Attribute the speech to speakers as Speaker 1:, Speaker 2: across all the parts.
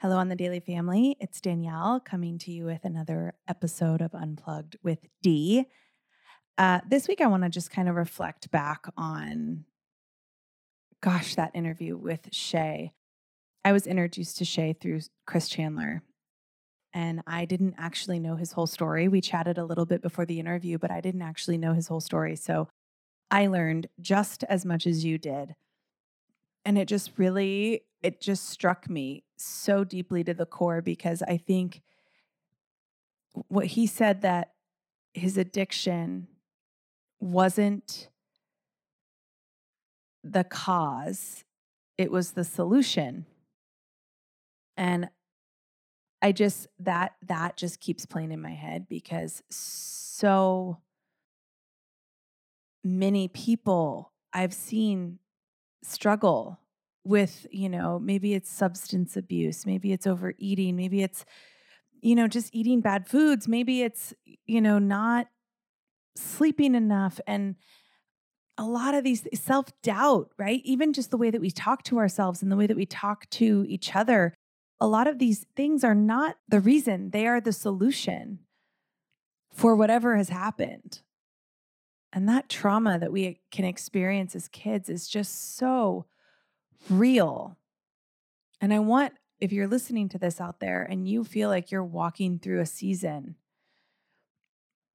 Speaker 1: Hello on the Daily Family. It's Danielle coming to you with another episode of Unplugged with D. Uh, this week, I want to just kind of reflect back on, gosh, that interview with Shay. I was introduced to Shay through Chris Chandler, and I didn't actually know his whole story. We chatted a little bit before the interview, but I didn't actually know his whole story. So I learned just as much as you did. And it just really it just struck me so deeply to the core because I think what he said that his addiction wasn't the cause, it was the solution. And I just that that just keeps playing in my head because so many people I've seen struggle with, you know, maybe it's substance abuse, maybe it's overeating, maybe it's, you know, just eating bad foods, maybe it's, you know, not sleeping enough. And a lot of these self doubt, right? Even just the way that we talk to ourselves and the way that we talk to each other, a lot of these things are not the reason, they are the solution for whatever has happened. And that trauma that we can experience as kids is just so real. And I want, if you're listening to this out there and you feel like you're walking through a season,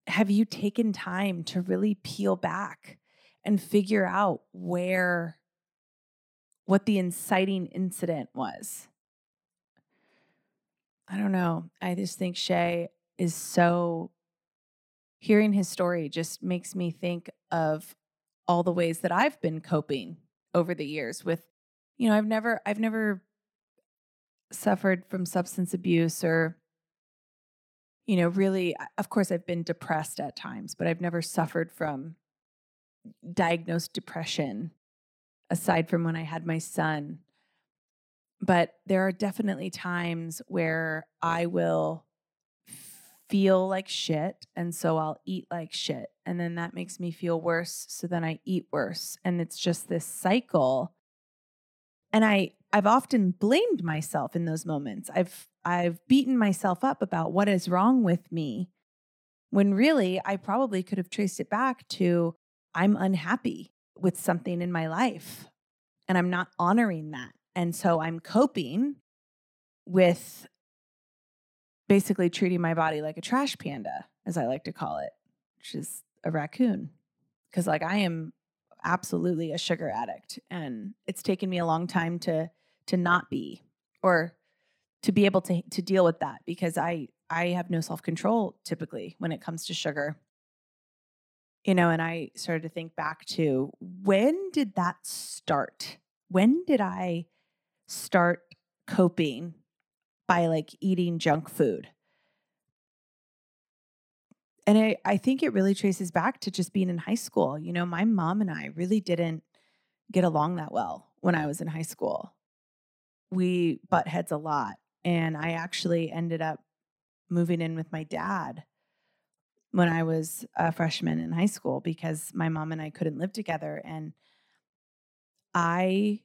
Speaker 1: have you taken time to really peel back and figure out where, what the inciting incident was? I don't know. I just think Shay is so, hearing his story just makes me think of all the ways that I've been coping over the years with you know, I've never I've never suffered from substance abuse or you know, really of course I've been depressed at times, but I've never suffered from diagnosed depression aside from when I had my son. But there are definitely times where I will feel like shit and so I'll eat like shit and then that makes me feel worse so then I eat worse and it's just this cycle and I I've often blamed myself in those moments. I've I've beaten myself up about what is wrong with me when really I probably could have traced it back to I'm unhappy with something in my life and I'm not honoring that. And so I'm coping with basically treating my body like a trash panda, as I like to call it, which is a raccoon. Cause like I am absolutely a sugar addict and it's taken me a long time to to not be or to be able to to deal with that because I I have no self-control typically when it comes to sugar. You know, and I started to think back to when did that start? When did I start coping by like eating junk food? And I, I think it really traces back to just being in high school. You know, my mom and I really didn't get along that well when I was in high school. We butt heads a lot. And I actually ended up moving in with my dad when I was a freshman in high school because my mom and I couldn't live together. And I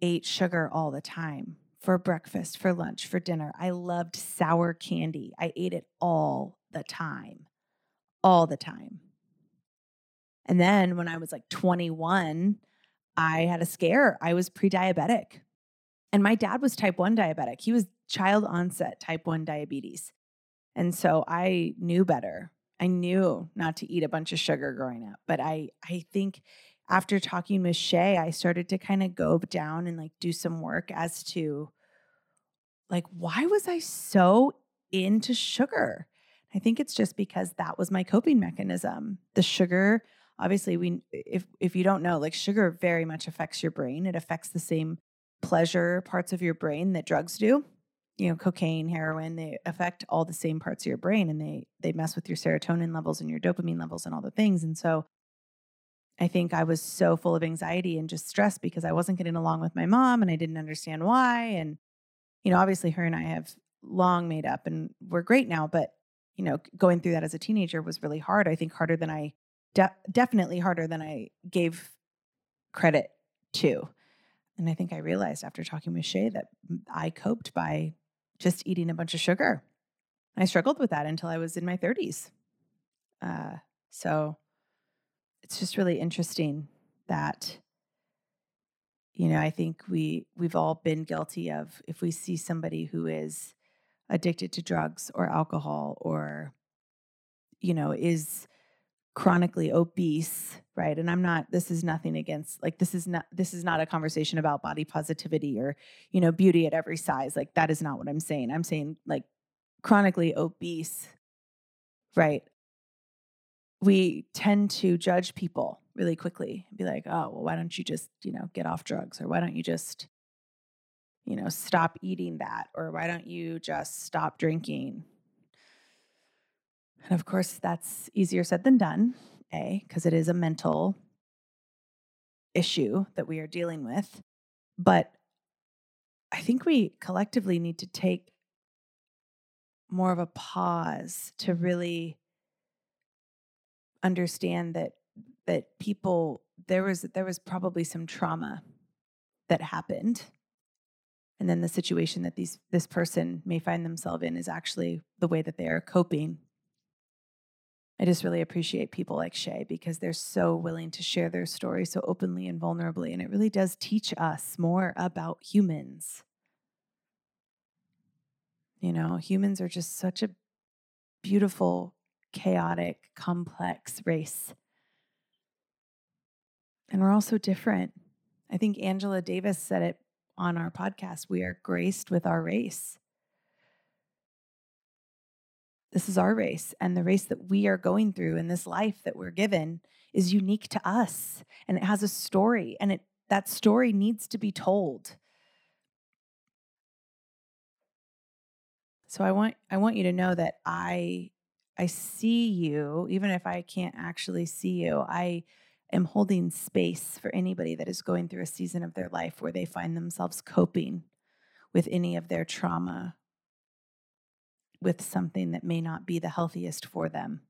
Speaker 1: ate sugar all the time for breakfast, for lunch, for dinner. I loved sour candy. I ate it all the time all the time. And then when I was like 21, I had a scare. I was pre diabetic. And my dad was type 1 diabetic. He was child onset type 1 diabetes. And so I knew better. I knew not to eat a bunch of sugar growing up. But I, I think after talking with Shay, I started to kind of go down and like do some work as to like, why was I so into sugar? I think it's just because that was my coping mechanism. The sugar, obviously, we if if you don't know, like sugar very much affects your brain. It affects the same pleasure parts of your brain that drugs do. You know, cocaine, heroin, they affect all the same parts of your brain and they they mess with your serotonin levels and your dopamine levels and all the things. And so I think I was so full of anxiety and just stress because I wasn't getting along with my mom and I didn't understand why. And, you know, obviously her and I have long made up and we're great now, but you know, going through that as a teenager was really hard. I think harder than I, de- definitely harder than I gave credit to. And I think I realized after talking with Shay that I coped by just eating a bunch of sugar. I struggled with that until I was in my 30s. Uh, so it's just really interesting that you know i think we we've all been guilty of if we see somebody who is addicted to drugs or alcohol or you know is chronically obese right? And i'm not this is nothing against like this is not this is not a conversation about body positivity or you know beauty at every size. Like that is not what i'm saying. I'm saying like chronically obese right? We tend to judge people really quickly and be like oh well why don't you just you know get off drugs or why don't you just you know stop eating that or why don't you just stop drinking and of course, that's easier said than done, A, because it is a mental issue that we are dealing with. But I think we collectively need to take more of a pause to really understand that that people there was there was probably some trauma that happened and then the situation that these this person may find themselves in is actually the way that they are coping I just really appreciate people like Shay because they're so willing to share their story so openly and vulnerably. And it really does teach us more about humans. You know, humans are just such a beautiful, chaotic, complex race. And we're all so different. I think Angela Davis said it on our podcast. We are graced with our race. This is our race. And the race that we are going through in this life that we're given is unique to us. And it has a story. And it that story needs to be told. So I want I want you to know that I I see you, even if I can't actually see you. I am holding space for anybody that is going through a season of their life where they find themselves coping with any of their trauma with something that may not be the healthiest for them.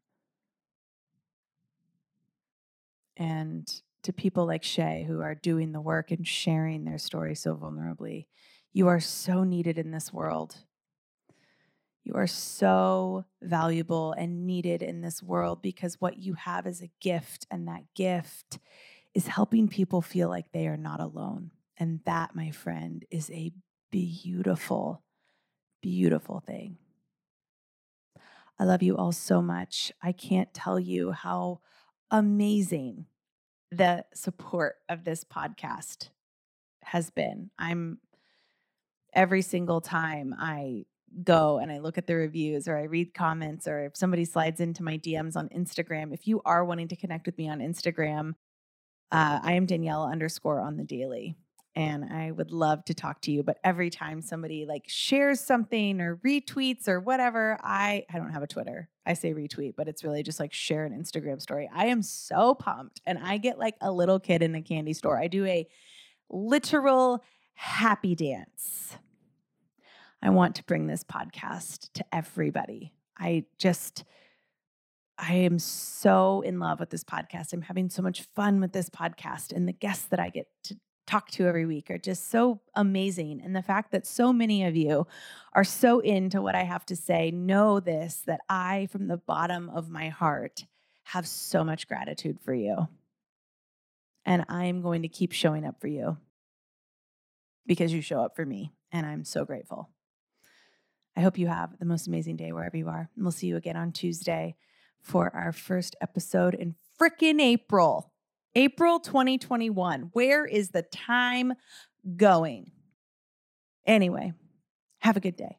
Speaker 1: And to people like Shay who are doing the work and sharing their story so vulnerably, you are so needed in this world. You are so valuable and needed in this world because what you have is a gift, and that gift is helping people feel like they are not alone. And that, my friend, is a beautiful, beautiful thing. I love you all so much. I can't tell you how amazing the support of this podcast has been. I'm every single time I go and I look at the reviews or I read comments or if somebody slides into my DMs on Instagram, if you are wanting to connect with me on Instagram, uh, I am Danielle underscore on the daily and I would love to talk to you. But every time somebody like shares something or retweets or whatever, I I don't have a Twitter. I say retweet, but it's really just like share an Instagram story. I am so pumped, and I get like a little kid in a candy store. I do a literal happy dance. I want to bring this podcast to everybody. I just I am so in love with this podcast. I'm having so much fun with this podcast and the guests that I get to talk to every week are just so amazing. And the fact that so many of you are so into what I have to say, know this that I, from the bottom of my heart, have so much gratitude for you. And I am going to keep showing up for you because you show up for me. And I'm so grateful. I hope you have the most amazing day wherever you are. And we'll see you again on Tuesday for our first episode in frickin' April. April 2021. Where is the time going? Anyway, have a good day.